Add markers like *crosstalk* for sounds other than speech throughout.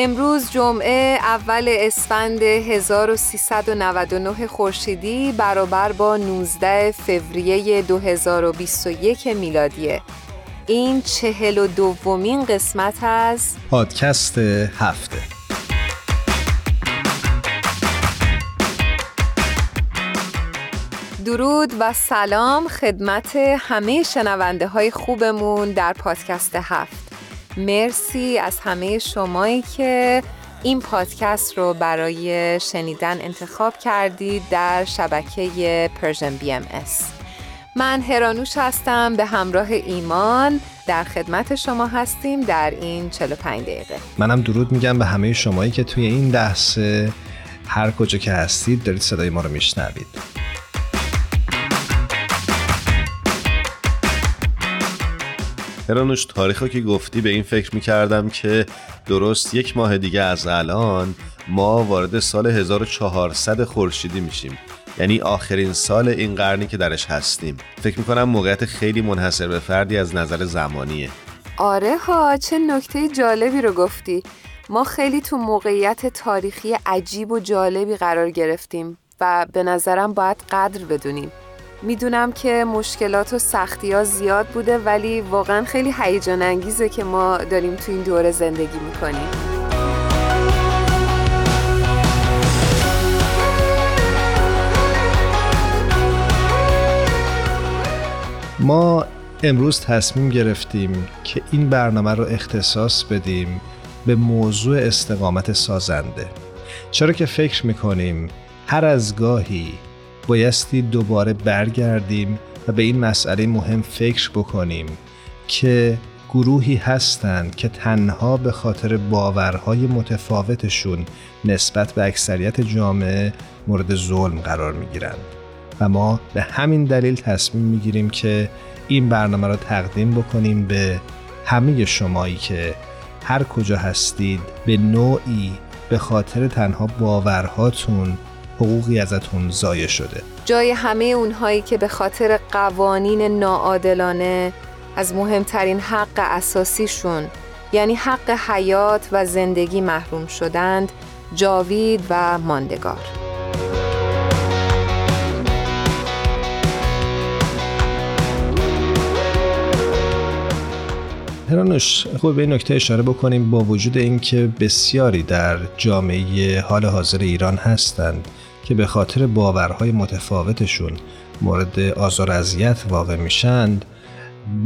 امروز جمعه اول اسفند 1399 خورشیدی برابر با 19 فوریه 2021 میلادیه. این چهل و دومین قسمت از پادکست هفته. درود و سلام خدمت همه شنونده های خوبمون در پادکست هفت. مرسی از همه شمایی که این پادکست رو برای شنیدن انتخاب کردید در شبکه Persian BMS. من هرانوش هستم به همراه ایمان در خدمت شما هستیم در این 45 دقیقه منم درود میگم به همه شمایی که توی این دهسه هر کجا که هستید دارید صدای ما رو میشنوید هرانوش تاریخ که گفتی به این فکر می‌کردم که درست یک ماه دیگه از الان ما وارد سال 1400 خورشیدی میشیم. یعنی آخرین سال این قرنی که درش هستیم. فکر می‌کنم موقعیت خیلی منحصر به فردی از نظر زمانیه. آره ها چه نکته جالبی رو گفتی. ما خیلی تو موقعیت تاریخی عجیب و جالبی قرار گرفتیم و به نظرم باید قدر بدونیم. می‌دونم که مشکلات و سختی ها زیاد بوده ولی واقعا خیلی هیجان انگیزه که ما داریم تو این دوره زندگی می‌کنیم. ما امروز تصمیم گرفتیم که این برنامه رو اختصاص بدیم به موضوع استقامت سازنده. چرا که فکر می‌کنیم هر از گاهی بایستی دوباره برگردیم و به این مسئله مهم فکر بکنیم که گروهی هستند که تنها به خاطر باورهای متفاوتشون نسبت به اکثریت جامعه مورد ظلم قرار می‌گیرند و ما به همین دلیل تصمیم می‌گیریم که این برنامه را تقدیم بکنیم به همه شمایی که هر کجا هستید به نوعی به خاطر تنها باورهاتون حقوقی ازتون ضایع شده. جای همه اونهایی که به خاطر قوانین ناعادلانه از مهمترین حق اساسیشون یعنی حق حیات و زندگی محروم شدند جاوید و ماندگار. هرانوش خوب به این نکته اشاره بکنیم با وجود اینکه بسیاری در جامعه حال حاضر ایران هستند. که به خاطر باورهای متفاوتشون مورد آزار اذیت واقع میشند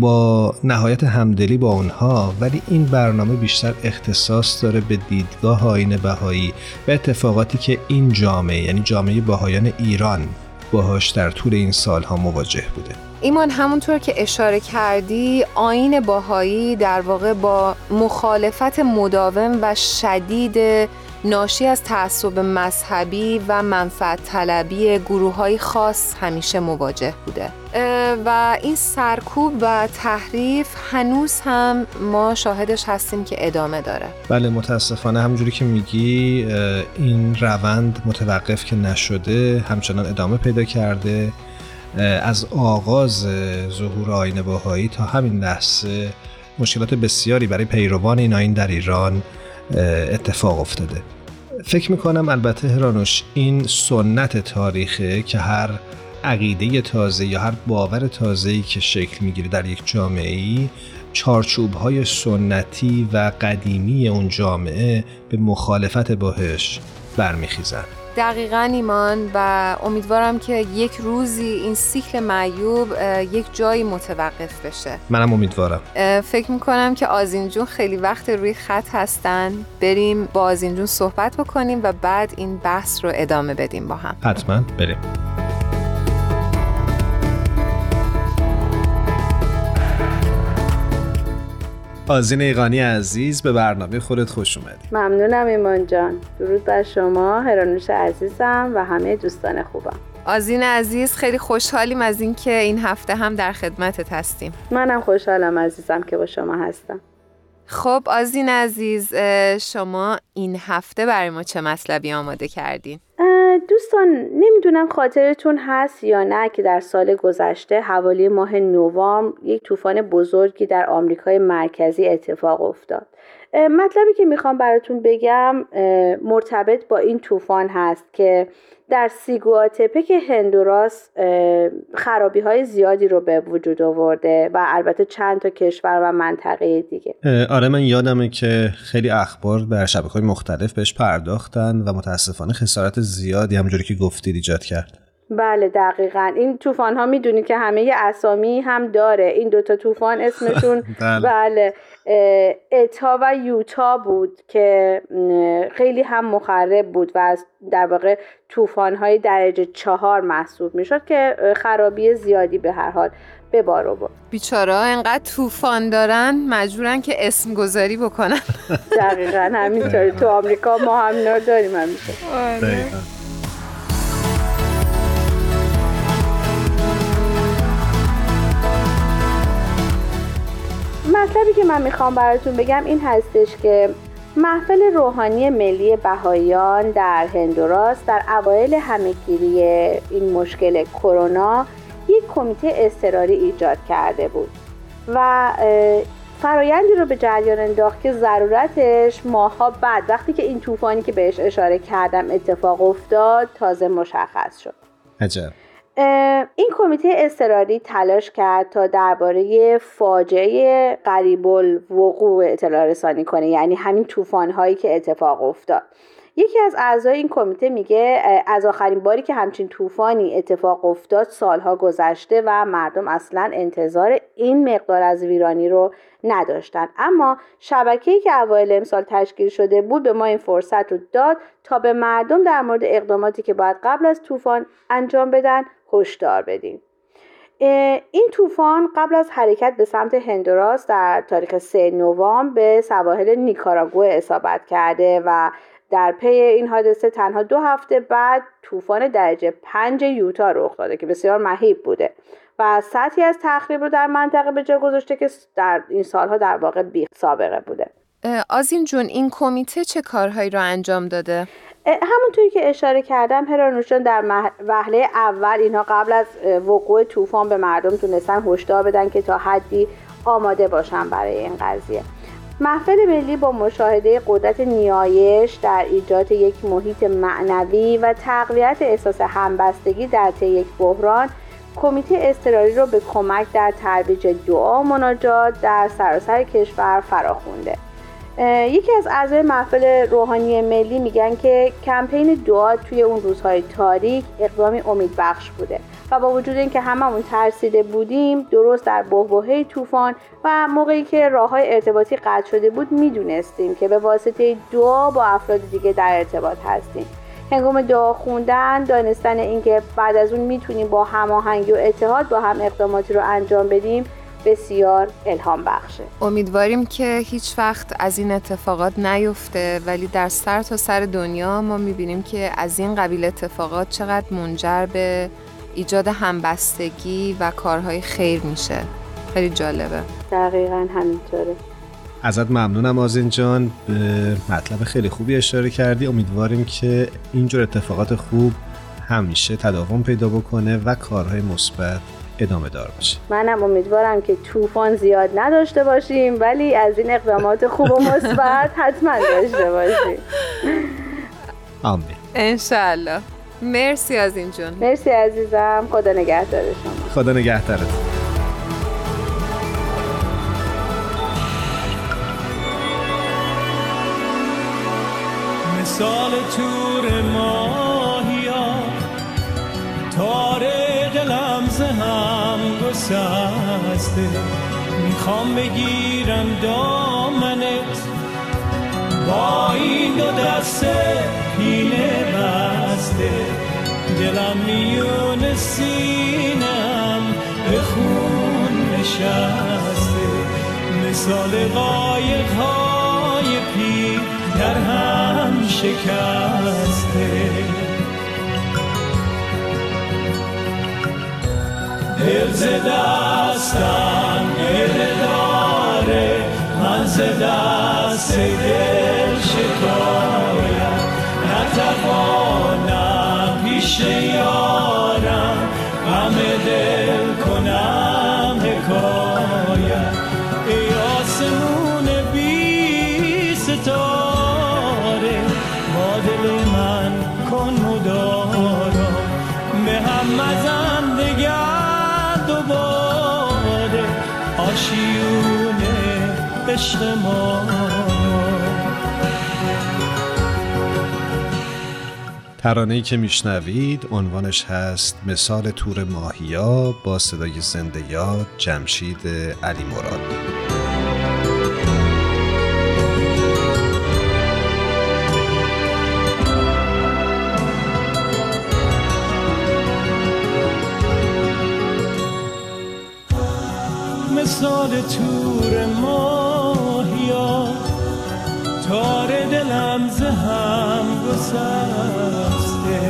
با نهایت همدلی با اونها ولی این برنامه بیشتر اختصاص داره به دیدگاه آین بهایی و اتفاقاتی که این جامعه یعنی جامعه بهایان ایران باهاش در طول این سالها مواجه بوده. ایمان همونطور که اشاره کردی آین باهایی در واقع با مخالفت مداوم و شدید ناشی از تعصب مذهبی و منفعت طلبی گروه های خاص همیشه مواجه بوده. و این سرکوب و تحریف هنوز هم ما شاهدش هستیم که ادامه داره. بله متاسفانه همونجوری که میگی این روند متوقف که نشده همچنان ادامه پیدا کرده. از آغاز ظهور آین باهایی تا همین لحظه مشکلات بسیاری برای پیروان این آین در ایران اتفاق افتاده. فکر می‌کنم البته هرانوش این سنت تاریخه که هر عقیده تازه یا هر باور تازه‌ای که شکل می‌گیره در یک جامعه ای چارچوب های سنتی و قدیمی اون جامعه به مخالفت باهش برمیخیزن. دقیقا ایمان و امیدوارم که یک روزی این سیکل معیوب یک جایی متوقف بشه. منم امیدوارم. فکر می‌کنم که آزین جون خیلی وقت روی خط هستن. بریم با آزین جون صحبت بکنیم و بعد این بحث رو ادامه بدیم با هم. حتما بریم. آزین ایقانی عزیز به برنامه خودت خوش اومدی. ممنونم ایمان جان. درود بر شما هرانوش عزیزم و همه دوستان خوبم. آزین عزیز خیلی خوشحالیم از اینکه این هفته هم در خدمتت هستیم. منم خوشحالم عزیزم که با شما هستم. خب آزین عزیز شما این هفته برای ما چه مطلبی آماده کردین؟ دوستان نمی‌دونم خاطرتون هست یا نه که در سال گذشته حوالی ماه نوامبر یک طوفان بزرگی در آمریکای مرکزی اتفاق افتاد. مطلبی که می‌خوام براتون بگم مرتبط با این طوفان هست که در سیگواتپک هندوراس خرابی های زیادی رو به وجود آورده و البته چند تا کشور و منطقه دیگه. آره من یادمه که خیلی اخبار در شبکه های مختلف بهش پرداختن و متاسفانه خسارت زیادی همونجوری که گفتید ایجاد کرد. بله دقیقا. این طوفان ها می‌دونید که همه اسامی هم داره. این دوتا طوفان اسمشون *laughs* بله, بله. اتا و یوتا بود که خیلی هم مخرب بود و در واقع طوفان های درجه چهار محسوب می‌شد که خرابی زیادی به هر حال به بار آورد. بیچارا انقدر طوفان دارن مجبورن که اسم گذاری بکنن. دقیقا همینطوری. تو آمریکا ما هم داریم همیشه مطلبی که من می‌خوام براتون بگم این هستش که محفل روحانی ملی بهاییان در هندوراس در اوایل همهگیری این مشکل کرونا یک کمیته اضطراری ایجاد کرده بود و فرایندی رو به جریان انداخت که ضرورتش ماها بعد وقتی که این طوفانی که بهش اشاره کردم اتفاق افتاد تازه مشخص شد. عجب. این کمیته اضطراری تلاش کرد تا درباره فاجعه قریب الوقوع اطلاع رسانی کنه یعنی همین طوفان هایی که اتفاق افتاد. یکی از اعضای این کمیته میگه از آخرین باری که همچین طوفانی اتفاق افتاد سالها گذشته و مردم اصلا انتظار این مقدار از ویرانی رو نداشتن. اما شبکه‌ای که اوایل امسال تشکیل شده بود به ما این فرصت رو داد تا به مردم در مورد اقداماتی که باید قبل از طوفان انجام بدن هشدار بدیم. این طوفان قبل از حرکت به سمت هندوراس در تاریخ 3 نوامبر به سواحل نیکاراگوه اصابت کرده و در پی این حادثه تنها دو هفته بعد طوفان درجه پنج یوتا رخ داده که بسیار مهیب بوده. و سطحی از تخریب رو در منطقه به جا گذاشته که در این سالها در واقع بی سابقه بوده آزین جون این کمیته چه کارهایی رو انجام داده؟ همونطوری که اشاره کردم هرانوشان در وهله اول اینها قبل از وقوع طوفان به مردم تونستن هشدار بدن که تا حدی آماده باشن برای این قضیه محفل ملی با مشاهده قدرت نیایش در ایجاد یک محیط معنوی و تقویت احساس همبستگی در طی یک بحران کمیته اضطراری را به کمک در ترویج دعا و مناجات در سراسر کشور فراخونده. یکی از اعضای محفل روحانی ملی میگن که کمپین دعا توی اون روزهای تاریک اقدامی امیدبخش بوده و با وجود اینکه هممون ترسیده بودیم درست در بحبوحه طوفان و موقعی که راه های ارتباطی قطع شده بود می‌دونستیم که به واسطه دعا با افراد دیگه در ارتباط هستیم. هنگام دعا خوندن دانستن اینکه بعد از اون می‌تونیم با هماهنگی و اتحاد با هم اقداماتی رو انجام بدیم بسیار الهام بخشه. امیدواریم که هیچ وقت از این اتفاقات نیفته ولی در سر تا سر دنیا ما می‌بینیم که از این قبیل اتفاقات چقدر منجر به ایجاد همبستگی و کارهای خیر میشه. خیلی جالبه. دقیقا همینطوره. ازت ممنونم آزین جان. به مطلب خیلی خوبی اشاره کردی. امیدواریم که اینجور اتفاقات خوب همیشه تداوم پیدا بکنه و کارهای مثبت ادامه دار باشه. منم امیدوارم که طوفان زیاد نداشته باشیم ولی از این اقدامات خوب و مثبت حتما داشته باشیم. آمین. انشالله مرسی از این جون. مرسی عزیزم. خدا نگهدار شما. خدا نگهدارت. سال تور ماهیا تاره لمز هم گسسته. می‌خوام بگیرم دامنت. با این دو دست پینه بسته. دلم میون سینم به خون نشسته. مثال قایق های پی در هم شکسته. دل ز دستم گله داره من ز دست دل شکایم نتوانم پیش یارم آشیونه عشق ما. ترانه‌ای که میشنوید عنوانش هست مثال تور ماهیا با صدای زنده یاد جمشید علی مراد. مثال تور ماهیا تار دلم زهم گسسته.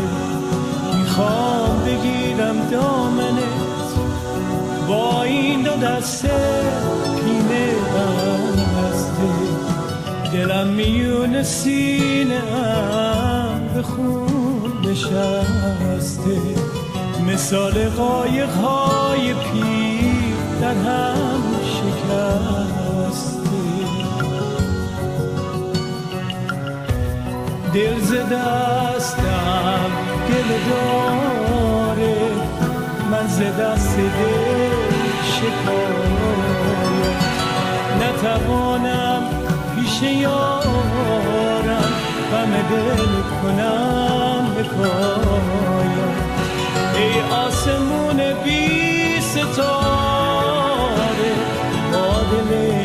می‌خوام بگیرم دامنت با این دو دسته پینه بسته دلم میون سینه به خون نشسته. مثال قایق های پیر در هم شکسته دل ز دستم گل داره. من ز دست دل شکایم نتوانم پیش یارم غم دل کنم بکایم ای آسمون بی ستاره. با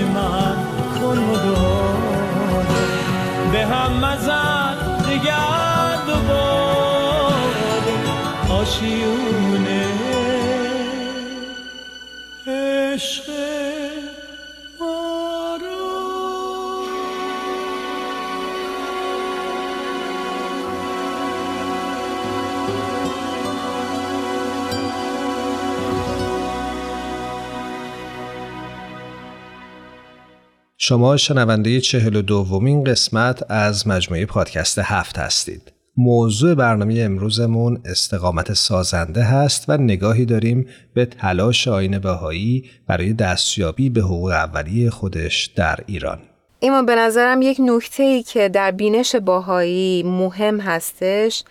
شما شنونده چهل و دومین قسمت از مجموعه پادکست هفت هستید. موضوع برنامه امروزمون استقامت سازنده هست و نگاهی داریم به تلاش آین بهایی برای دستیابی به حقوق اولیه خودش در ایران. ایمان به نظرم یک نکته ای که در بینش باهایی مهم هستش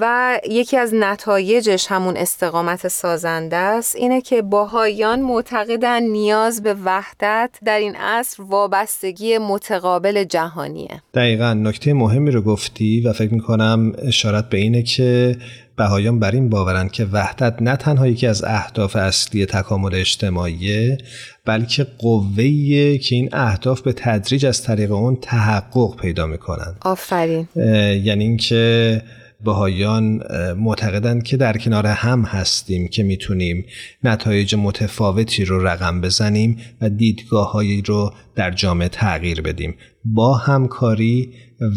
و یکی از نتایجش همون استقامت سازنده است اینه که باهایان معتقدن نیاز به وحدت در این عصر وابستگی متقابل جهانیه. دقیقا. نکته مهمی رو گفتی و فکر می‌کنم اشارت به اینه که بهایان بر این باورن که وحدت نه تنها یکی از اهداف اصلی تکامل اجتماعیه بلکه قوهیه که این اهداف به تدریج از طریق اون تحقق پیدا می‌کنن. آفرین. یعنی اینکه بهایان معتقدند که در کنار هم هستیم که می‌تونیم نتایج متفاوتی رو رقم بزنیم و دیدگاه رو در جامعه تغییر بدیم. با همکاری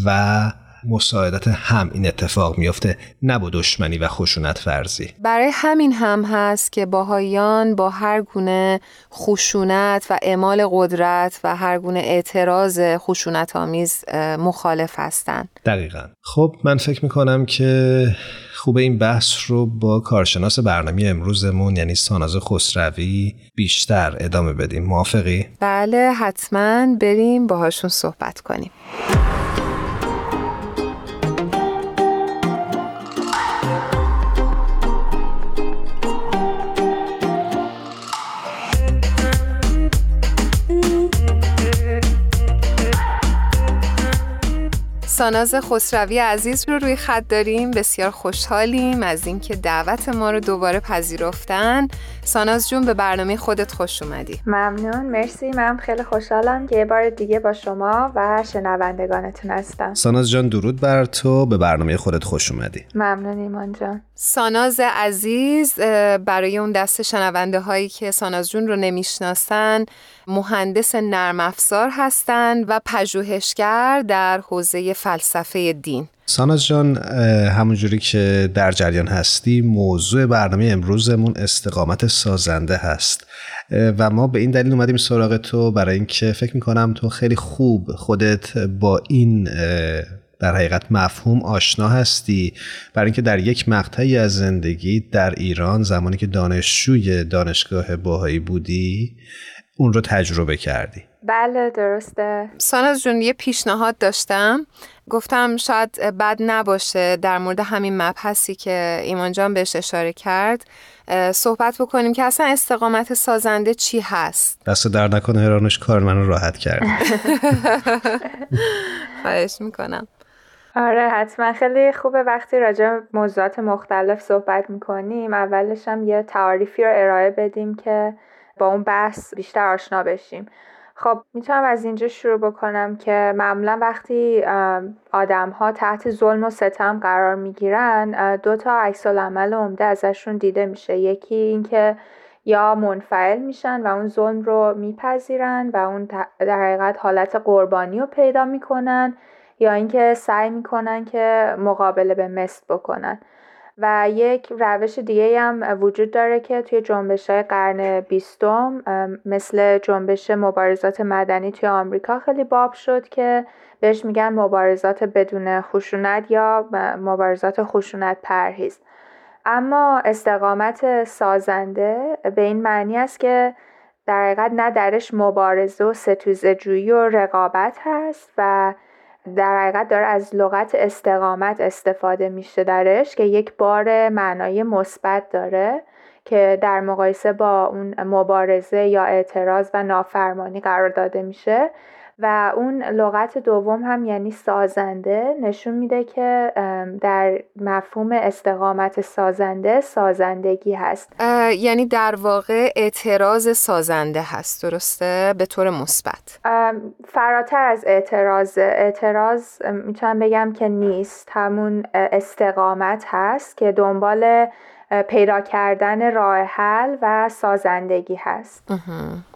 و مساعدت هم این اتفاق میفته نه با دشمنی و خشونت فرضی برای همین هم هست که باهایان با هر گونه خشونت و اعمال قدرت و هر گونه اعتراض خشونت آمیز مخالف هستند. دقیقا خب من فکر می‌کنم که خوب این بحث رو با کارشناس برنامه امروزمون یعنی ساناز خسروی بیشتر ادامه بدیم موافقی؟ بله حتما بریم باهاشون صحبت کنیم ساناز خسروی عزیز رو روی خط داریم. بسیار خوشحالیم از اینکه دعوت ما رو دوباره پذیرفتن. ساناز جون به برنامه خودت خوش اومدی. ممنون مرسی من خیلی خوشحالم که یه بار دیگه با شما و شنوندگانتون هستم. ساناز جان درود بر تو. به برنامه خودت خوش اومدی. ممنون ایمان جان. ساناز عزیز برای اون دست شنونده هایی که ساناز جون رو نمی‌شناسن مهندس نرم افزار هستند و پژوهشگر در حوزه فلسفه دین. ساناز جان همونجوری که در جریان هستی موضوع برنامه امروزمون استقامت سازنده هست. و ما به این دلیل اومدیم سراغ تو برای اینکه فکر می‌کنم تو خیلی خوب خودت با این در حقیقت مفهوم آشنا هستی. برای اینکه در یک مقطعی از زندگی در ایران زمانی که دانشجوی دانشگاه باهایی بودی اون رو تجربه کردی. بله درسته. ساناز جون یه پیشنهاد داشتم. گفتم شاید بد نباشه در مورد همین مبحثی که ایمان جان بهش اشاره کرد صحبت بکنیم که اصلا استقامت سازنده چی هست؟ دست در نکنه هرانوش کار منو راحت کرد. *laughs* خواهش می‌کنم. آره حتما. خیلی خوبه وقتی راجع موضوعات مختلف صحبت می‌کنیم. اولش هم یه تعاریفی رو ارائه بدیم که با اون بحث بیشتر آشنا بشیم. خب می‌تونم از اینجا شروع بکنم که معمولا وقتی آدم ها تحت ظلم و ستم قرار می‌گیرن دو تا عکس عمل عمده ازشون دیده میشه. یکی اینکه یا منفعل میشن و اون ظلم رو میپذیرن و اون در حقیقت حالت قربانی رو پیدا می‌کنن یا اینکه سعی می‌کنن که مقابله به مثل بکنن. و یک روش دیگه هم وجود داره که توی جنبش های قرن بیستم مثل جنبش مبارزات مدنی توی آمریکا خیلی باب شد که بهش میگن مبارزات بدون خشونت یا مبارزات خشونت پرهیز. اما استقامت سازنده به این معنی است که در حقیقت نه درش مبارزه و ستوزه جویی و رقابت هست و در حقیقت داره از لغت استقامت استفاده میشه درش که یک بار معنای مثبت داره که در مقایسه با اون مبارزه یا اعتراض و نافرمانی قرار داده میشه. و اون لغت دوم هم یعنی سازنده نشون میده که در مفهوم استقامت سازنده سازندگی هست. یعنی در واقع اعتراض سازنده هست درسته؟ به طور مثبت. فراتر از اعتراض. اعتراض می‌تونم بگم که نیست. همون استقامت هست که دنبال پیدا کردن راه حل و سازندگی هست.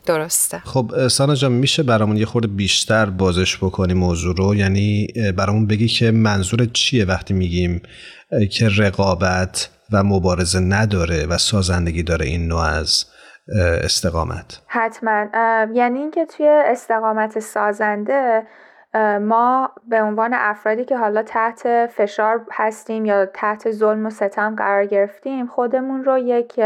درسته. خب سانا جان میشه برامون یه خورده بیشتر بازش بکنی موضوع رو؟ یعنی برامون بگی که منظور چیه وقتی میگیم که رقابت و مبارزه نداره و سازندگی داره این نوع از استقامت؟ حتما. یعنی اینکه توی استقامت سازنده ما به عنوان افرادی که حالا تحت فشار هستیم یا تحت ظلم و ستم قرار گرفتیم خودمون رو یک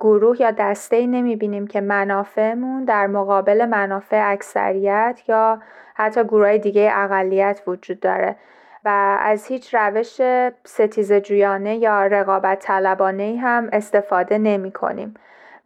گروه یا دسته نمی بینیم که منافعمون در مقابل منافع اکثریت یا حتی گروه دیگه اقلیت وجود داره و از هیچ روش ستیز جویانه یا رقابت طلبانه هم استفاده نمی کنیم.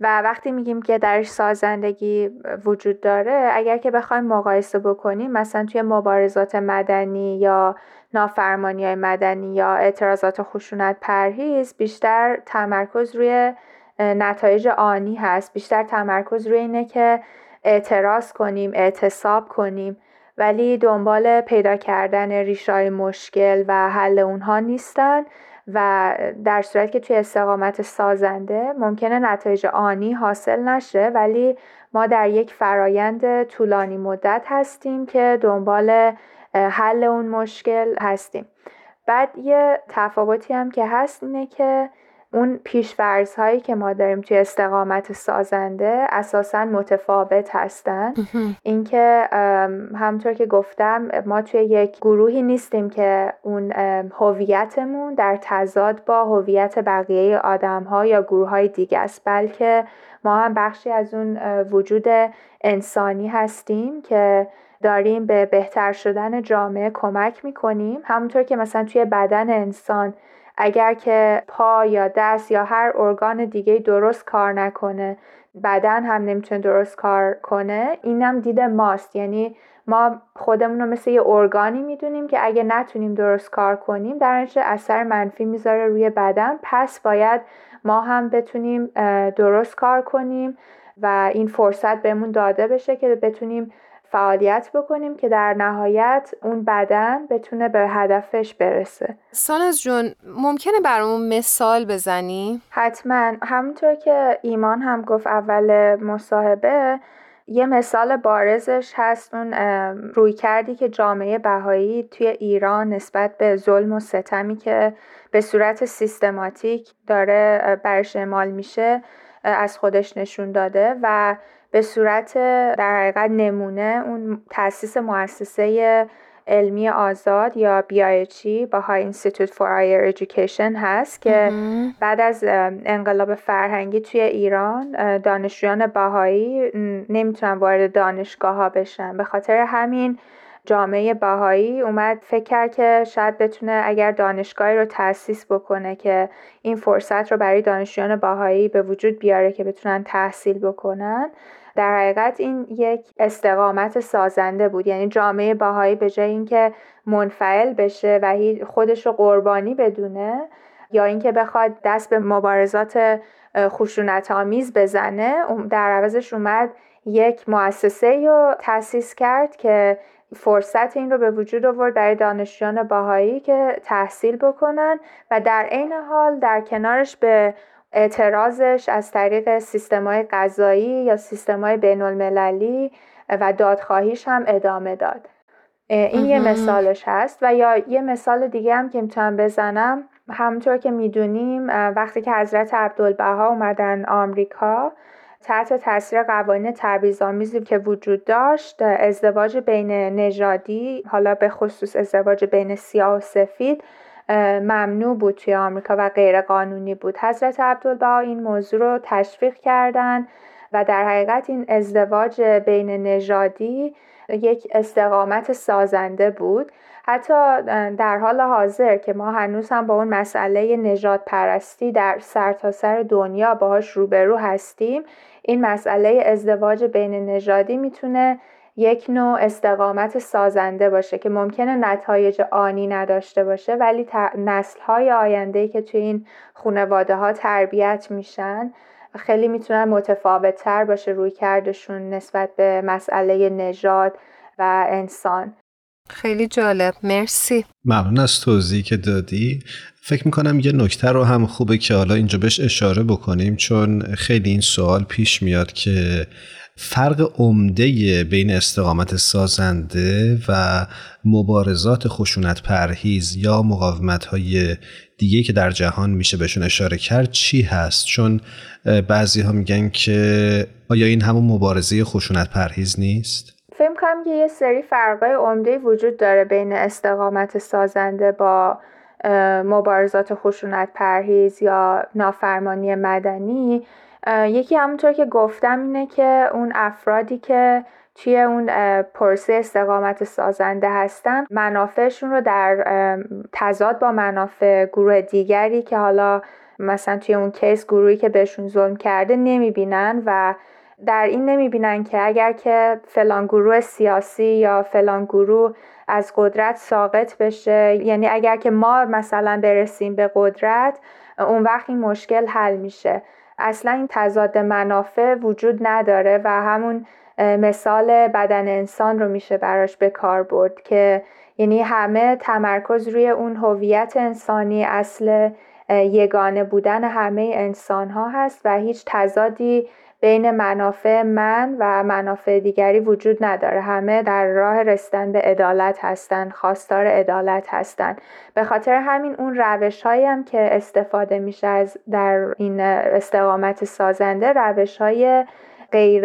و وقتی میگیم که درش سازندگی وجود داره اگر که بخوایم مقایسه بکنیم مثلا توی مبارزات مدنی یا نافرمانی های مدنی یا اعتراضات خشونت پرهیز بیشتر تمرکز روی نتایج آنی هست. بیشتر تمرکز روی اینه که اعتراض کنیم اعتصاب کنیم ولی دنبال پیدا کردن ریشای مشکل و حل اونها نیستن و در صورت که توی استقامت سازنده ممکنه نتایج آنی حاصل نشه ولی ما در یک فرایند طولانی مدت هستیم که دنبال حل اون مشکل هستیم. بعد یه تفاوتی هم که هست اینه که اون پیشورز هایی که ما داریم توی استقامت سازنده اساسا متفاوت هستن. اینکه همطور که گفتم ما توی یک گروهی نیستیم که اون هویتمون در تضاد با هویت بقیه آدم ها یا گروه های دیگه است. بلکه ما هم بخشی از اون وجود انسانی هستیم که داریم به بهتر شدن جامعه کمک می‌کنیم. همونطور که مثلا توی بدن انسان اگر که پا یا دست یا هر ارگان دیگه درست کار نکنه بدن هم نمی‌تونه درست کار کنه اینم دید ماست. یعنی ما خودمون رو مثل یه ارگانی می‌دونیم که اگه نتونیم درست کار کنیم در اثر منفی می‌ذاره روی بدن. پس باید ما هم بتونیم درست کار کنیم و این فرصت بهمون داده بشه که بتونیم فعالیت بکنیم که در نهایت اون بدن بتونه به هدفش برسه سانز جون ممکنه برامون مثال بزنی؟ حتما همونطور که ایمان هم گفت اول مصاحبه یه مثال بارزش هست اون روی کردی که جامعه بهایی توی ایران نسبت به ظلم و ستمی که به صورت سیستماتیک داره برش اعمال میشه از خودش نشون داده و به صورت در حقیقت نمونه اون تاسیس مؤسسه علمی آزاد یا BIHE های Institute for Higher Education هست که بعد از انقلاب فرهنگی توی ایران دانشجویان باهایی نمی‌تونن وارد دانشگاه ها بشن. به خاطر همین جامعه باهایی اومد فکر کرد که شاید بتونه اگر دانشگاهی رو تأسیس بکنه که این فرصت رو برای دانشجویان باهایی به وجود بیاره که بتونن تحصیل بکنن در حقیقت این یک استقامت سازنده بود. یعنی جامعه باهایی به جای اینکه منفعل بشه و خودش رو قربانی بدونه یا اینکه بخواد دست به مبارزات خشونت آمیز بزنه در عوضش اومد یک مؤسسه رو تأسیس کرد که فرصت این رو به وجود آورد برای دانشجویان باهایی که تحصیل بکنن و در عین حال در کنارش به اعتراضش از طریق سیستمای قضایی یا سیستمای بین المللی و دادخواهیش هم ادامه داد. این یه مثالش هست و یا یه مثال دیگه هم که می‌تونم بزنم. همونطور که می‌دونیم وقتی که حضرت عبدالبها اومدن آمریکا تحت تاثیر قوانین تبعیض‌آمیزی که وجود داشت ازدواج بین نژادی حالا به خصوص ازدواج بین سیاه و سفید ممنوع بود توی آمریکا و غیر قانونی بود. حضرت عبدالبها این موضوع رو تشویق کردن و در حقیقت این ازدواج بین نژادی یک استقامت سازنده بود. حتی در حال حاضر که ما هنوز هم با اون مسئله نجات پرستی در سرتاسر سر دنیا باهاش روبرو هستیم این مسئله ازدواج بین نژادی می‌تونه یک نوع استقامت سازنده باشه که ممکنه نتایج آنی نداشته باشه ولی نسل های آینده که توی این خانواده ها تربیت میشن خیلی می‌تونن متفاوت تر باشه روی کردشون نسبت به مسئله نژاد و انسان. خیلی جالب مرسی. ممنون از توضیحی که دادی. فکر می‌کنم یه نکته رو هم خوبه که حالا اینجا بهش اشاره بکنیم چون خیلی این سوال پیش میاد که فرق عمده بین استقامت سازنده و مبارزات خشونت پرهیز یا مقاومت های دیگه که در جهان میشه بهشون اشاره کرد چی هست؟ چون بعضی ها میگن که آیا این همون مبارزه خشونت پرهیز نیست؟ فکر کنم که یه سری فرقای عمده وجود داره بین استقامت سازنده با مبارزات خشونت پرهیز یا نافرمانی مدنی. یکی همونطور که گفتم اینه که اون افرادی که توی اون پرسه استقامت سازنده هستن منافعشون رو در تضاد با منافع گروه دیگری که حالا مثلا توی اون کیس گروهی که بهشون ظلم کرده نمی‌بینن و در این نمی‌بینن که اگر که فلان گروه سیاسی یا فلان گروه از قدرت ساقط بشه یعنی اگر که ما مثلا برسیم به قدرت اون وقت این مشکل حل میشه. اصلا این تضاد منافع وجود نداره و همون مثال بدن انسان رو میشه براش به کار برد که یعنی همه تمرکز روی اون هویت انسانی اصل یگانه بودن همه انسان ها هست و هیچ تضادی بین منافع من و منافع دیگری وجود نداره. همه در راه رسیدن به عدالت هستند خواستار عدالت هستند به خاطر همین اون روش هایی هم که استفاده میشه از در این استقامت سازنده روش های غیر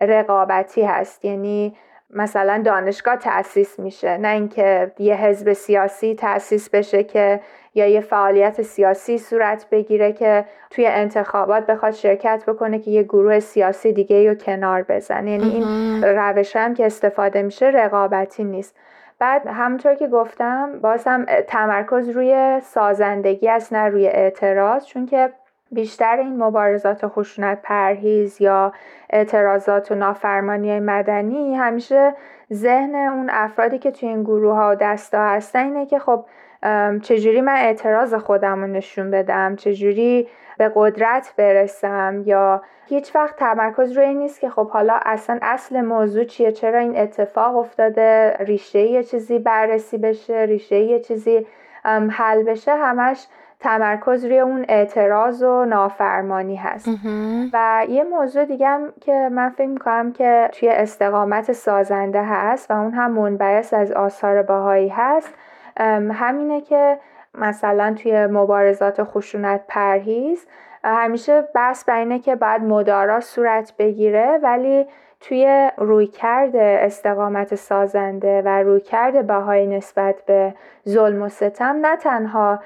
رقابتی هست. یعنی مثلا دانشگاه تأسیس میشه نه اینکه یه حزب سیاسی تأسیس بشه که یا یه فعالیت سیاسی صورت بگیره که توی انتخابات بخواد شرکت بکنه که یه گروه سیاسی دیگه رو کنار بزنه. یعنی این روش هم که استفاده میشه رقابتی نیست. بعد همونطور که گفتم باز هم تمرکز روی سازندگی است نه روی اعتراض چون که بیشتر این مبارزات خشونت پرهیز یا اعتراضات و نافرمانی مدنی همیشه ذهن اون افرادی که توی این گروه ها و دستا هستن اینه که خب چجوری من اعتراض خودم رو نشون بدم؟ چجوری به قدرت برسم؟ یا هیچ وقت تمرکز روی نیست که خب حالا اصلا اصل موضوع چیه؟ چرا این اتفاق افتاده؟ ریشه یه چیزی بررسی بشه؟ ریشه یه چیزی حل بشه؟ همش تمرکز روی اون اعتراض و نافرمانی هست. و یه موضوع دیگه هم که من فکر می‌کنم که توی استقامت سازنده هست و اون هم منبعث از آثار باهایی هست همینه که مثلا توی مبارزات خشونت پرهیز همیشه بحث بر اینه که باید مدارا صورت بگیره ولی توی رویکرد استقامت سازنده و رویکرد بهای نسبت به ظلم و ستم نه تنها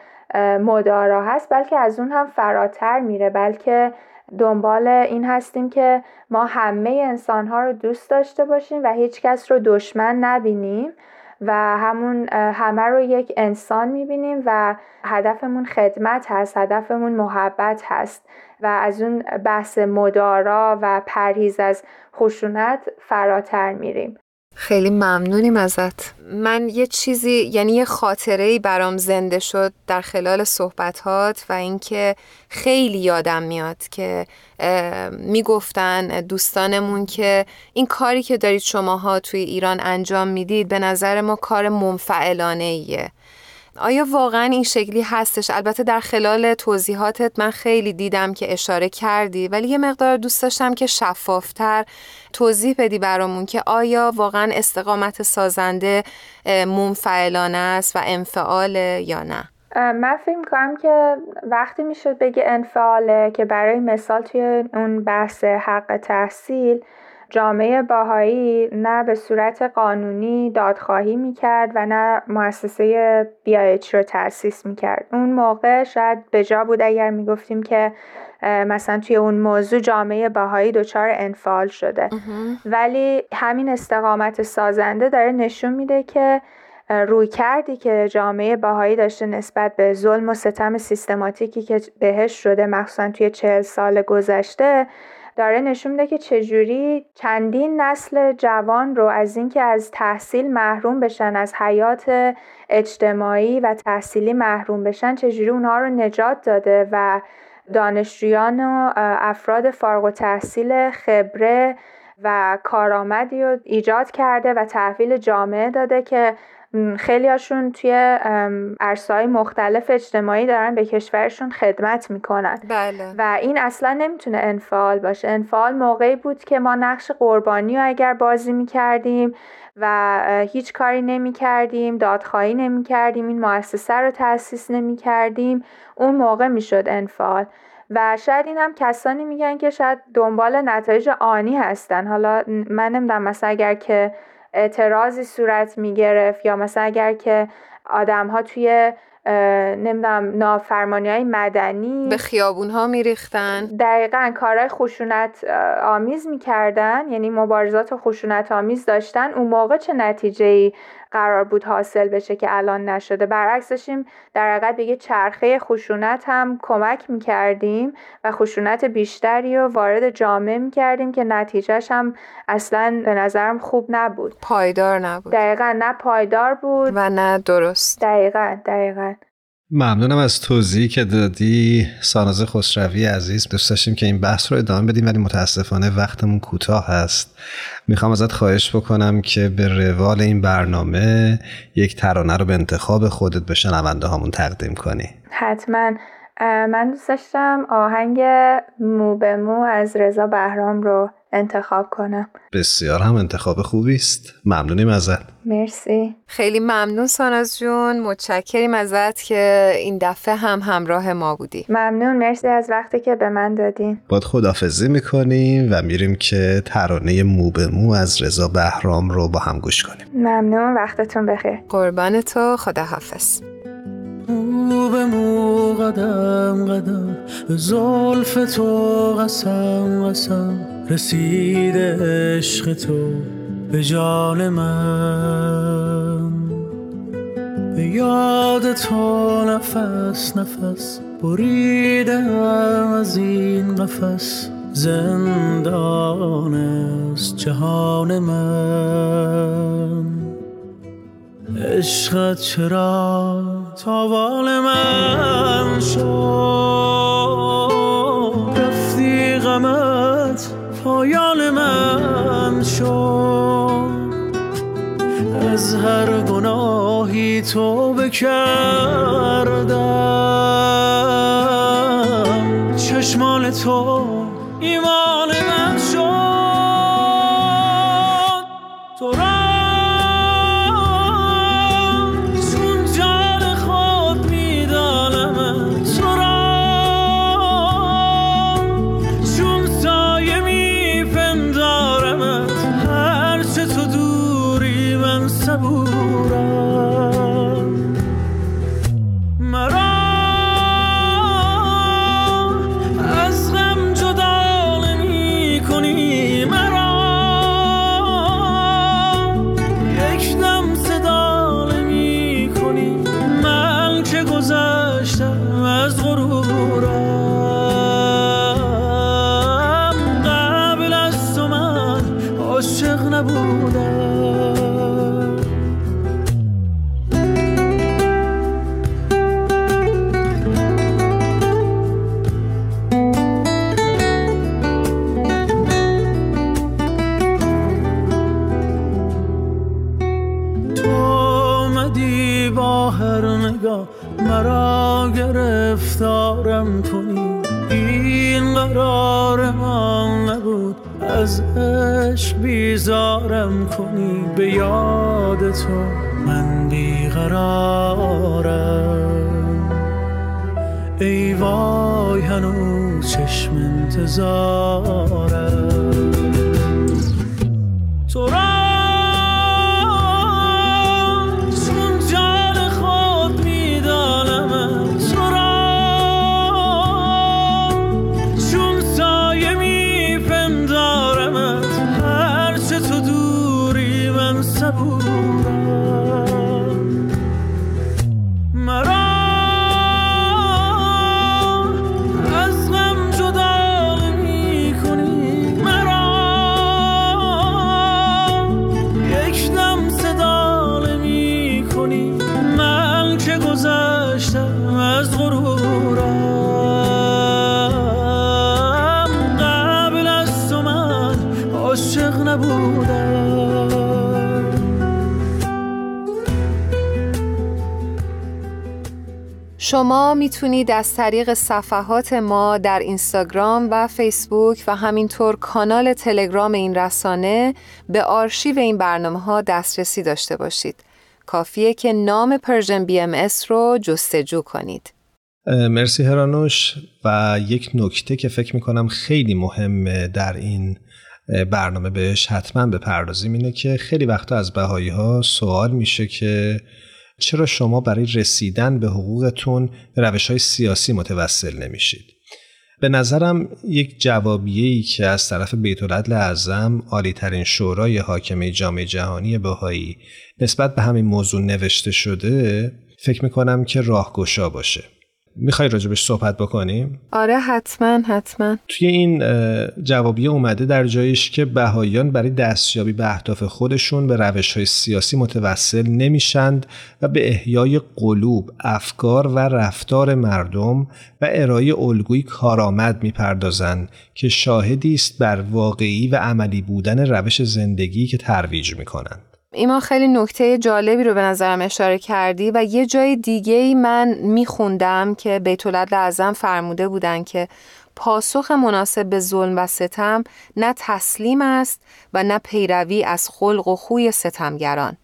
مدارا هست بلکه از اون هم فراتر میره بلکه دنبال این هستیم که ما همه انسانها رو دوست داشته باشیم و هیچ کس رو دشمن نبینیم و همون همه رو یک انسان می‌بینیم و هدفمون خدمت هست هدفمون محبت هست و از اون بحث مدارا و پرهیز از خشونت فراتر میریم. خیلی ممنونیم ازت. من یه چیزی یعنی یه خاطره ای برام زنده شد در خلال صحبتات و اینکه خیلی یادم میاد که می‌گفتن دوستانمون که این کاری که دارید شماها توی ایران انجام می‌دید به نظر ما کار منفعلانه ایه آیا واقعا این شکلی هستش؟ البته در خلال توضیحاتت من خیلی دیدم که اشاره کردی ولی یه مقدار دوست داشتم که شفافتر توضیح بدی برامون که آیا واقعا استقامت سازنده منفعلانه است و انفعال یا نه؟ من فکر کنم که وقتی می‌شد بگه انفعاله که برای مثال توی اون بحث حق تحصیل جامعه باهایی نه به صورت قانونی دادخواهی می‌کرد و نه مؤسسه بیایچ رو تأسیس می‌کرد. اون موقع شاید به جا بود اگر می‌گفتیم که مثلا توی اون موضوع جامعه باهایی دچار انفعال شده. ولی همین استقامت سازنده داره نشون میده که روی کردی که جامعه باهایی داشته نسبت به ظلم و ستم سیستماتیکی که بهش شده مخصوصا توی چهل سال گذشته داره نشون میده که چجوری چندین نسل جوان رو از اینکه از تحصیل محروم بشن از حیات اجتماعی و تحصیلی محروم بشن چجوری اونها رو نجات داده و دانشجویان و افراد فارغ و تحصیل خبره و کارآمدی رو ایجاد کرده و تحویل جامعه داده که خیلیاشون توی عرصه‌های مختلف اجتماعی دارن به کشورشون خدمت می‌کنن. بله. و این اصلا نمی‌تونه انفعال باشه. انفعال موقعی بود که ما نقش قربانی رو اگر بازی می‌کردیم و هیچ کاری نمی کردیم دادخواهی نمی کردیم این مؤسسه رو تأسیس نمی کردیم اون موقع می‌شد انفعال. و شاید این هم کسانی میگن که شاید دنبال نتایج آنی هستن. حالا من نمی‌دونم مثلا اگر که اعتراضی صورت می گرفت یا مثلا اگر که آدم ها توی نمی‌دونم نافرمانی های مدنی به خیابون ها ریختن دقیقا کارهای خشونت آمیز می‌کردن یعنی مبارزات خشونت آمیز داشتن. اون موقع چه نتیجه ای قرار بود حاصل بشه که الان نشده. برعکسشیم در حقیقت دیگه چرخه خشونت هم کمک می‌کردیم و خشونت بیشتری رو وارد جامعه می‌کردیم که نتیجهش هم اصلا به نظرم خوب نبود. پایدار نبود. دقیقا نه پایدار بود. و نه درست. دقیقا دقیقا. ممنونم از توضیحی که دادی. ساناز خسروی عزیز دوست داشتیم که این بحث رو ادامه بدیم ولی متاسفانه وقتمون کوتاه هست. می‌خوام ازت خواهش بکنم که به روال این برنامه یک ترانه رو به انتخاب خودت به شنونده هامون تقدیم کنی. حتما. من دوست داشتم آهنگ مو به مو از رضا بهرام رو انتخاب کنم. بسیار هم انتخاب خوبی است. ممنونیم ازت. مرسی. خیلی ممنون ساناز جون. متشکریم ازت که این دفعه هم همراه ما بودی. ممنون. مرسی از وقتی که به من دادین. باد خدافزی می‌کنیم و میریم که ترانه مو به مو از رضا بهرام رو با هم گوش کنیم. ممنون. وقتتون بخیر. قربان تو. خداحافظ. مو به مو قدم قدم به زلف تو قسم قسم. رسید عشق تو به جان من. به یاد تو نفس نفس بریدم از این قفس. زندان است جهان من. عشقت چرا تاوان من شد؟ رفتی غمت پایان من شد. از هر گناهی تو بکردم. چشمان تو شما می‌تونید از طریق صفحات ما در اینستاگرام و فیسبوک و همینطور کانال تلگرام این رسانه به آرشیو این برنامه ها دسترسی داشته باشید. کافیه که نام Persian BMS رو جستجو کنید. مرسی هرانوش و یک نکته که فکر می‌کنم خیلی مهمه در این برنامه بهش حتما بپردازیم اینه که خیلی وقتا از بهایی ها سوال میشه که چرا شما برای رسیدن به حقوقتون به روش های سیاسی متوسل نمیشید؟ به نظرم یک جوابیه‌ای که از طرف بیت العدل اعظم عالی ترین شورای حاکمه جامعه جهانی بهایی نسبت به همین موضوع نوشته شده فکر می‌کنم که راهگشا باشه. می‌خوای راجبش صحبت بکنیم؟ آره حتما حتما توی این جوابیه اومده در جایش که بهاییان برای دستیابی به اهداف خودشون به روش های سیاسی متوسل نمیشند و به احیای قلوب، افکار و رفتار مردم و ارائه الگوی کارآمد می‌پردازند که شاهدی است بر واقعی و عملی بودن روش زندگی که ترویج می‌کنند. ایمان خیلی نکته جالبی رو به نظرم اشاره کردی و یه جای دیگه ای من میخوندم که بیت اعظم فرموده بودن که پاسخ مناسب به ظلم و ستم نه تسلیم است و نه پیروی از خلق و خوی ستمگران.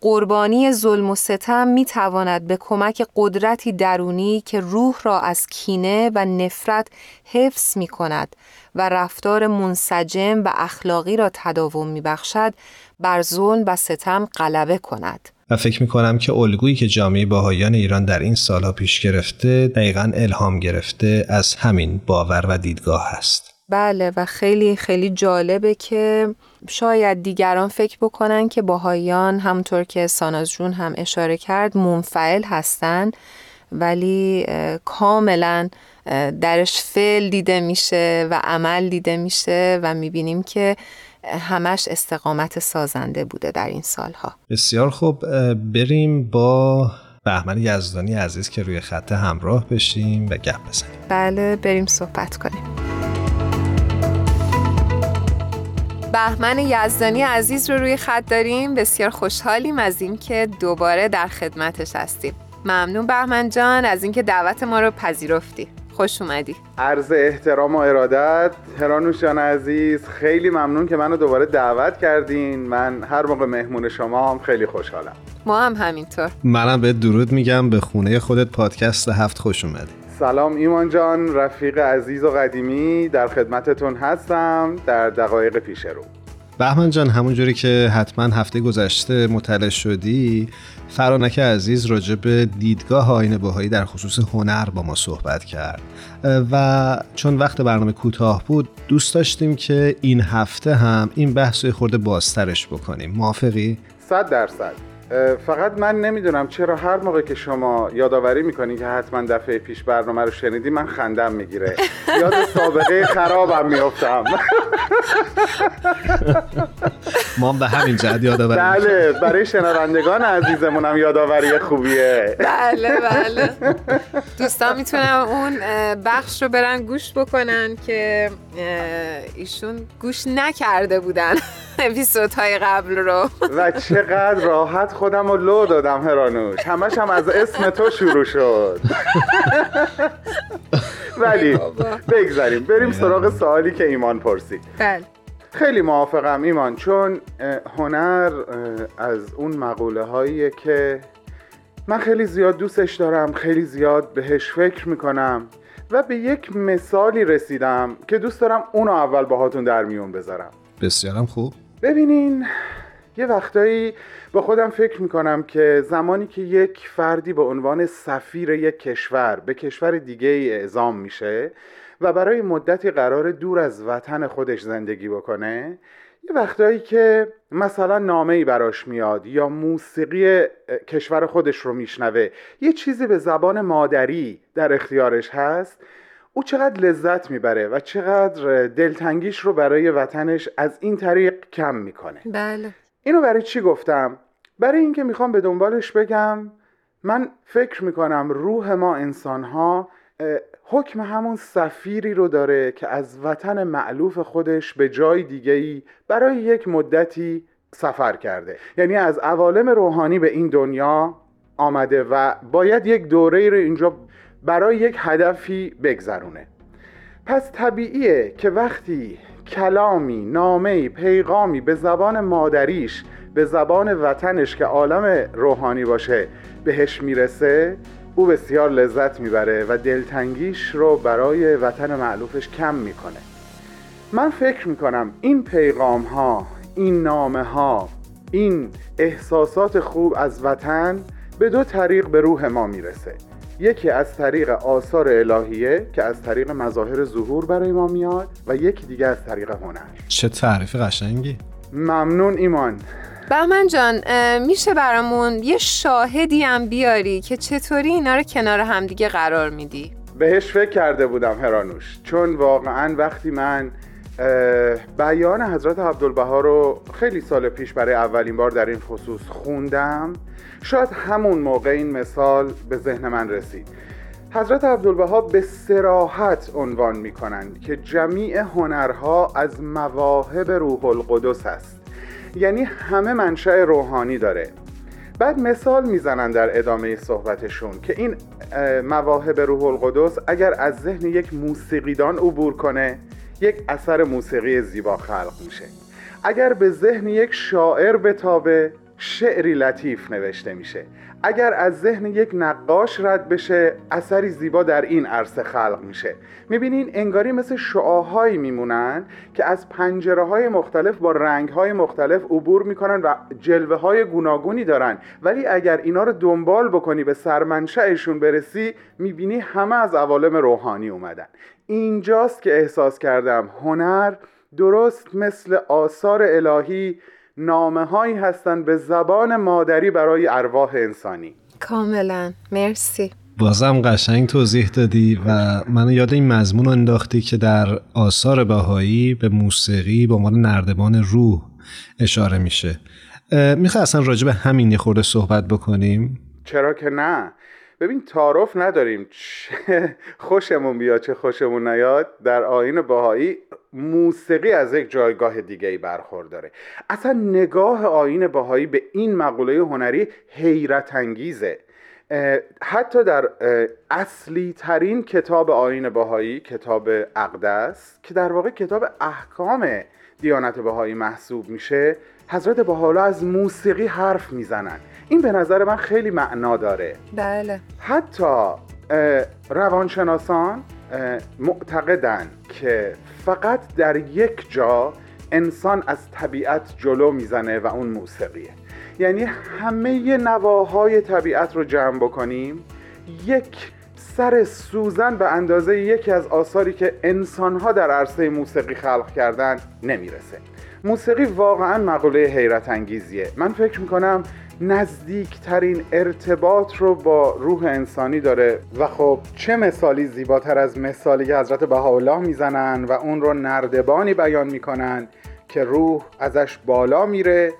قربانی ظلم و ستم می تواند به کمک قدرتی درونی که روح را از کینه و نفرت حفظ می کند و رفتار منسجم و اخلاقی را تداوم می بخشد بر ظلم و ستم غلبه کند. و فکر می کنم که الگویی که جامعه باهایان ایران در این سالها پیش گرفته دقیقا الهام گرفته از همین باور و دیدگاه است. بله و خیلی خیلی جالبه که شاید دیگران فکر بکنن که باهایان همونطور که ساناز جون هم اشاره کرد منفعل هستن ولی کاملا درش فعل دیده میشه و عمل دیده میشه و می‌بینیم که همش استقامت سازنده بوده در این سالها. بسیار خوب بریم با بهمن یزدانی عزیز که روی خط همراه بشیم و گپ بزنیم. بله بریم صحبت کنیم. بهمن یزدانی عزیز رو روی خط داریم. بسیار خوشحالیم از اینکه دوباره در خدمتش هستیم. ممنون بهمن جان از اینکه دعوت ما رو پذیرفتی. خوش اومدی. عرض احترام و ارادت. هرانوش جان عزیز خیلی ممنون که منو دوباره دعوت کردین. من هر موقع مهمون شما هم خیلی خوشحالم. ما هم همینطور. منم به درود میگم به خونه خودت پادکست هفت خوش اومدی. سلام ایمان جان رفیق عزیز و قدیمی. در خدمتتون هستم در دقایق پیش رو. بهمن جان همونجوری که حتما هفته گذشته مطلع شدی فرانک عزیز راجع به دیدگاه آین باهایی در خصوص هنر با ما صحبت کرد. و چون وقت برنامه کوتاه بود دوست داشتیم که این هفته هم این بحث خورده بازترش بکنیم. موافقی؟ صد درصد. فقط من نمی‌دونم چرا هر موقع که شما یادآوری می‌کنی که حتما دفعه پیش برنامه رو شنیدی من خندم می‌گیره. یاد سابقه خرابم میافتم. ما به همین جهت یادآوری بله برای شنوندگان عزیزمونم یادآوری خوبیه. بله بله. دوستان می‌تونم اون بخش رو برن گوش بکنن که ایشون گوش نکرده بودن *laughs* اپیزودهای قبل رو. و چقدر راحت خودم رو لو دادم هرانوش. همش هم از اسم تو شروع شد. *laughs* ولی بگذاریم. بریم سراغ سوالی که ایمان پرسید. بله. خیلی موافقم ایمان چون هنر از اون مقوله هاییه که من خیلی زیاد دوستش دارم خیلی زیاد بهش فکر می‌کنم و به یک مثالی رسیدم که دوست دارم اونو اول باهاتون در میون بذارم. بسیارم خوب. ببینین یه وقتایی با خودم فکر می‌کنم که زمانی که یک فردی به عنوان سفیر یک کشور به کشور دیگه اعزام میشه و برای مدتی قرار دور از وطن خودش زندگی بکنه یه وقتایی که مثلا نامه ای براش میاد یا موسیقی کشور خودش رو میشنوه یه چیزی به زبان مادری در اختیارش هست او چقدر لذت می‌بره و چقدر دلتنگیش رو برای وطنش از این طریق کم می‌کنه. بله. اینو برای چی گفتم؟ برای اینکه می‌خوام به دنبالش بگم من فکر می‌کنم روح ما انسان ها حکم همون سفیری رو داره که از وطن معلوف خودش به جای دیگه ای برای یک مدتی سفر کرده یعنی از عوالم روحانی به این دنیا آمده و باید یک دوره رو اینجا برای یک هدفی بگذرونه پس طبیعیه که وقتی کلامی، نامه‌ای، پیغامی به زبان مادریش به زبان وطنش که عالم روحانی باشه بهش می‌رسه. او بسیار لذت می‌بره و دلتنگیش رو برای وطن معلوفش کم می‌کنه. من فکر می‌کنم این پیغام ها این نامه ها این احساسات خوب از وطن به دو طریق به روح ما می‌رسه. یکی از طریق آثار الهیه که از طریق مظاهر ظهور برای ما میاد و یکی دیگه از طریق هنر. چه تعریف قشنگی. ممنون ایمان. بهمن جان میشه برامون یه شاهدی هم بیاری که چطوری اینا رو کنار همدیگه قرار میدی؟ بهش فکر کرده بودم هرانوش. چون واقعا وقتی من بیان حضرت عبدالبها رو خیلی سال پیش برای اولین بار در این خصوص خوندم شاید همون موقع این مثال به ذهن من رسید. حضرت عبدالبها به سراحت عنوان می کنند که جمیع هنرها از مواهب روح القدس است. یعنی همه منشأ روحانی داره. بعد مثال می‌زنن در ادامه صحبتشون که این مواهب روح القدس اگر از ذهن یک موسیقیدان عبور کنه یک اثر موسیقی زیبا خلق میشه. اگر به ذهن یک شاعر بتابه شعری لطیف نوشته میشه. اگر از ذهن یک نقاش رد بشه اثری زیبا در این عرصه خلق میشه. می‌بینین انگاری مثل شعاهایی میمونن که از پنجره های مختلف با رنگ های مختلف عبور می‌کنن و جلوه های گوناگونی دارن. ولی اگر اینا رو دنبال بکنی به سرمنشأشون برسی می‌بینی همه از عوالم روحانی اومدن. اینجاست که احساس کردم هنر درست مثل آثار الهی نامه هایی هستند به زبان مادری برای ارواح انسانی. کاملا. مرسی. بازم قشنگ توضیح دادی و من یاد این مضمون رو انداختی که در آثار بهایی به موسیقی به عنوان نردبان روح اشاره میشه. می‌خوای اصلا راجع به همین یه خورده صحبت بکنیم؟ چرا که نه. ببین تعارف نداریم. چه خوشمون بیاد چه خوشمون نیاد. در آین بهایی موسیقی از یک جایگاه دیگه ای برخورداره. اصلا نگاه آین بهایی به این مقوله هنری حیرت انگیزه حتی در اصلی ترین کتاب آین بهایی کتاب اقدس که در واقع کتاب احکام دیانت بهایی محسوب میشه حضرت بحالا از موسیقی حرف می‌زنن. این به نظر من خیلی معنا داره. بله. حتی روانشناسان معتقدن که فقط در یک جا انسان از طبیعت جلو می‌زنه و اون موسیقیه. یعنی همه نواهای طبیعت رو جمع بکنیم یک سر سوزن به اندازه یکی از آثاری که انسانها در عرصه موسیقی خلق کردن نمی‌رسه. موسیقی واقعا مقوله حیرت انگیزیه من فکر می‌کنم نزدیکترین ارتباط رو با روح انسانی داره. و خب چه مثالی زیباتر از مثالی که حضرت بهاءالله می‌زنن و اون رو نردبانی بیان می‌کنن که روح ازش بالا میره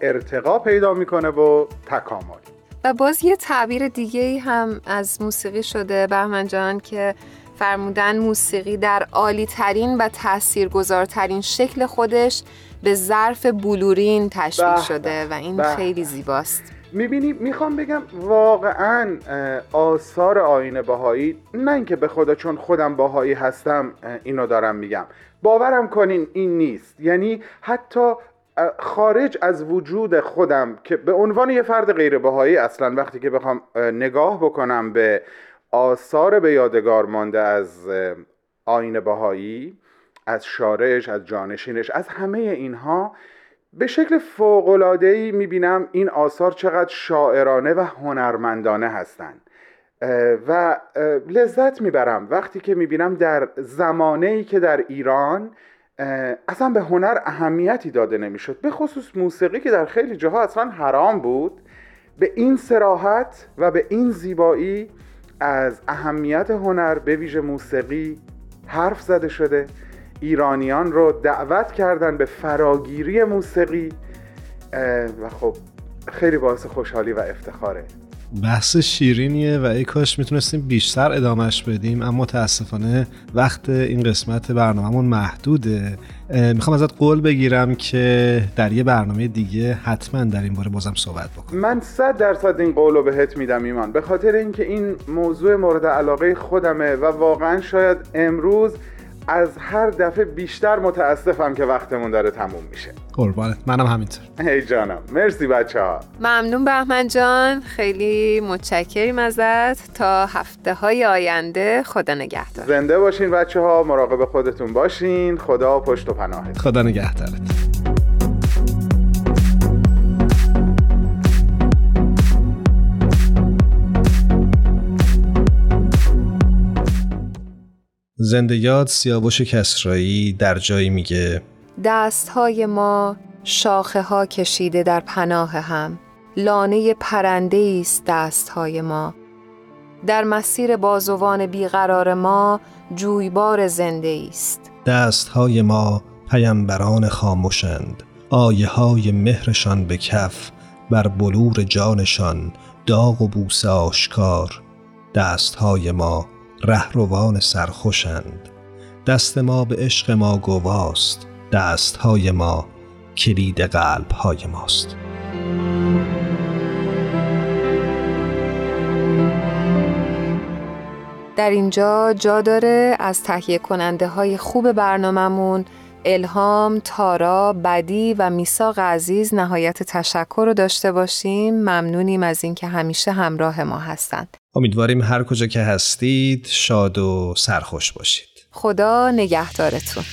ارتقا پیدا می‌کنه و تکامل. و باز یه تعبیر دیگه هم از موسیقی شده بهمن جان که فرمودن موسیقی در عالی ترین و تاثیرگذارترین شکل خودش به ظرف بلورین تشکیل شده و این خیلی زیباست. می‌بینی می‌خوام بگم واقعا آثار آین باهایی نه اینکه به خدا چون خودم باهایی هستم اینو دارم میگم. باورم کنین این نیست. یعنی حتی خارج از وجود خودم که به عنوان یه فرد غیر بهایی اصلا وقتی که بخوام نگاه بکنم به آثار به یادگار مانده از آین بهایی از شارش از جانشینش از همه اینها به شکل فوقلادهی می‌بینم این آثار چقدر شاعرانه و هنرمندانه هستند و لذت می‌برم وقتی که می‌بینم در زمانه ای که در ایران اصلا به هنر اهمیتی داده نمی‌شد. به خصوص موسیقی که در خیلی جاها اصلا حرام بود. به این سراحت و به این زیبایی از اهمیت هنر به ویژه موسیقی حرف زده شده. ایرانیان رو دعوت کردن به فراگیری موسیقی و خب خیلی باعث خوشحالی و افتخاره. بحث شیرینیه و ای کاش می‌تونستیم بیشتر ادامهش بدیم اما متاسفانه وقت این قسمت برنامهمون محدوده. می‌خوام ازت قول بگیرم که در یه برنامه دیگه حتما در این باره بازم صحبت بکنم من صد درصد این قول رو بهت میدم ایمان. به خاطر اینکه این موضوع مورد علاقه خودمه و واقعا شاید امروز از هر دفعه بیشتر متاسفم که وقتمون داره تموم میشه. قربانت. منم همینطور. ای جانم. مرسی بچه ها ممنون بهمن جان. خیلی متشکریم ازت. تا هفته های آینده خدا نگهدار. زنده باشین بچه ها مراقب خودتون باشین. خدا پشت و پناهت. خدا نگهدارت. زنده یاد سیاوش کسرایی در جایی میگه دست های ما شاخه ها کشیده در پناه هم. لانه پرنده است دست های ما. در مسیر بازوان بیقرار ما جویبار زنده است. دست های ما پیمبران خاموشند. آیه های مهرشان به کف بر بلور جانشان داغ و بوسه آشکار. دست های ما رهروان سرخوشند. دست ما به عشق ما گواست دست های ما کلید قلب های ماست. در اینجا جا داره از تهیه کننده های خوب برنامهمون الهام، تارا، بدی و میساق عزیز نهایت تشکر رو داشته باشیم. ممنونیم از اینکه همیشه همراه ما هستند. امیدواریم هر کجا که هستید شاد و سرخوش باشید. خدا نگهدارتون.